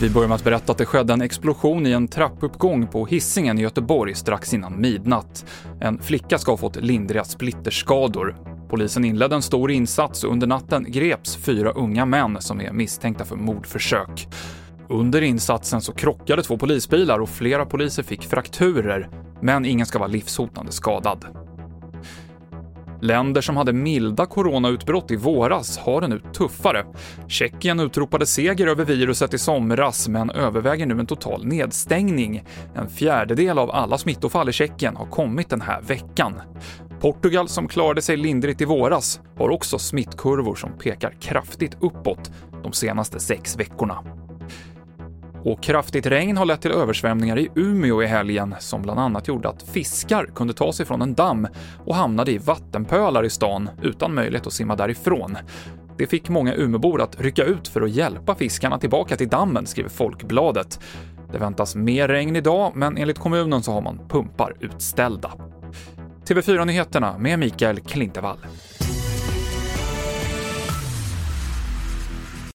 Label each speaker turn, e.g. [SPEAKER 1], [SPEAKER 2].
[SPEAKER 1] Vi börjar med att berätta att det skedde en explosion i en trappuppgång på Hisingen i Göteborg strax innan midnatt. En flicka ska ha fått lindriga splitterskador. Polisen inledde en stor insats och under natten greps fyra unga män som är misstänkta för mordförsök. Under insatsen så krockade två polisbilar och flera poliser fick frakturer, men ingen ska vara livshotande skadad. Länder som hade milda coronautbrott i våras har det nu tuffare. Tjeckien utropade seger över viruset i somras, men överväger nu en total nedstängning. En fjärdedel av alla smittofall i Tjeckien har kommit den här veckan. Portugal, som klarade sig lindrigt i våras, har också smittkurvor som pekar kraftigt uppåt de senaste sex veckorna. Och kraftigt regn har lett till översvämningar i Umeå i helgen som bland annat gjorde att fiskar kunde ta sig från en damm och hamnade i vattenpölar i stan utan möjlighet att simma därifrån. Det fick många Umeåbor att rycka ut för att hjälpa fiskarna tillbaka till dammen, skriver Folkbladet. Det väntas mer regn idag, men enligt kommunen så har man pumpar utställda. TV4-nyheterna med Mikael Klintevall.